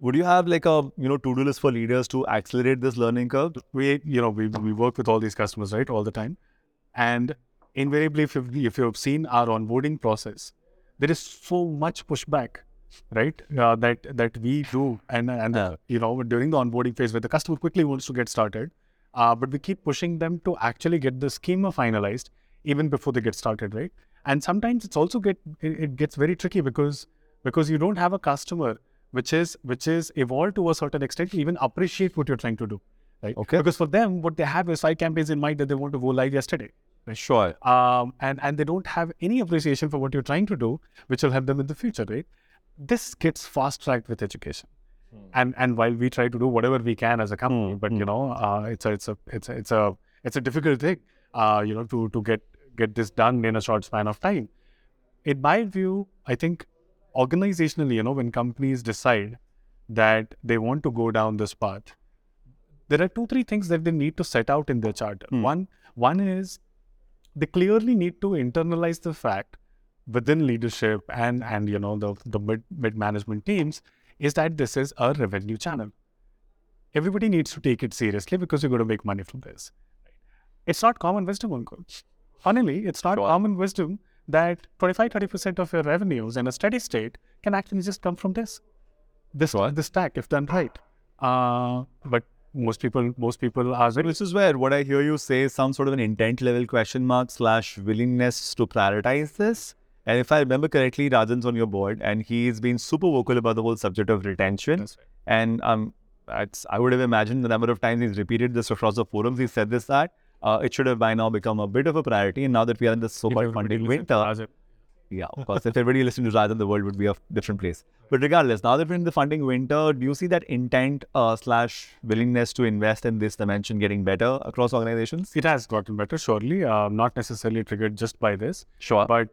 Would you have like a you know to-do list for leaders to accelerate this learning curve? We you know we, we work with all these customers right all the time, and invariably if you've, if you've seen our onboarding process, there is so much pushback, right? Uh, that that we do, and and Yeah. you know during the onboarding phase where the customer quickly wants to get started, uh, but we keep pushing them to actually get the schema finalized even before they get started, right? And sometimes it's also get it, it gets very tricky because because you don't have a customer which is which is evolved to a certain extent to even appreciate what you're trying to do, right? Okay. Because for them, what they have is five campaigns in mind that they want to go live yesterday Sure. um, and and they don't have any appreciation for what you're trying to do, which will help them in the future, right? This gets fast tracked with education, and and while we try to do whatever we can as a company, but you know, uh, it's a it's a it's a it's a it's a difficult thing, uh, you know, to to get get this done in a short span of time. In my view, I think organizationally, you know, when companies decide that they want to go down this path, there are two three things that they need to set out in their charter. Hmm. One one is they clearly need to internalize the fact within leadership and and you know the the mid mid management teams is that this is a revenue channel. Everybody needs to take it seriously because you're going to make money from this. It's not common wisdom, Uncle. Funnily, it's not common wisdom that 25 30% of your revenues in a steady state can actually just come from this. This what? this stack if done right. Uh, but most people most people are very This is where what I hear you say is some sort of an intent level question mark slash willingness to prioritize this. And if I remember correctly, Rajan's on your board and he's been super vocal about the whole subject of retention. That's right. And um, I would have imagined the number of times he's repeated this across the forums. He said this that uh, it should have by now become a bit of a priority. And now that we are in this so-called funding winter, yeah, of course. if everybody listened to Rajan, the world would be a different place. But regardless, now that we're in the funding winter, do you see that intent uh, slash willingness to invest in this dimension getting better across organizations? It has gotten better, surely. Uh, not necessarily triggered just by this, Sure. but